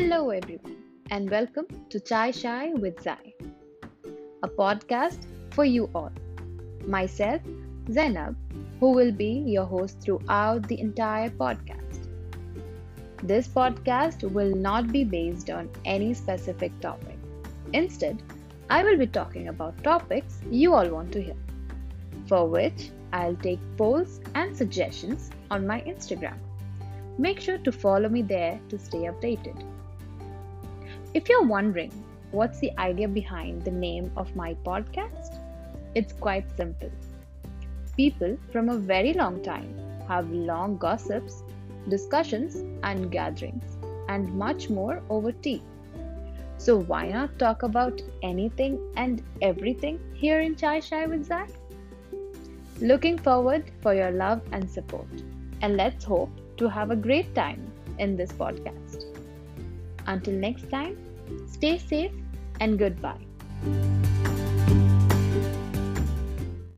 Hello, everyone, and welcome to Chai Shai with Zai, a podcast for you all. Myself, Zainab, who will be your host throughout the entire podcast. This podcast will not be based on any specific topic. Instead, I will be talking about topics you all want to hear, for which I'll take polls and suggestions on my Instagram. Make sure to follow me there to stay updated. If you're wondering what's the idea behind the name of my podcast, it's quite simple. People from a very long time have long gossips, discussions, and gatherings, and much more over tea. So, why not talk about anything and everything here in Chai Shai with Zai? Looking forward for your love and support. And let's hope to have a great time in this podcast. Until next time, stay safe and goodbye.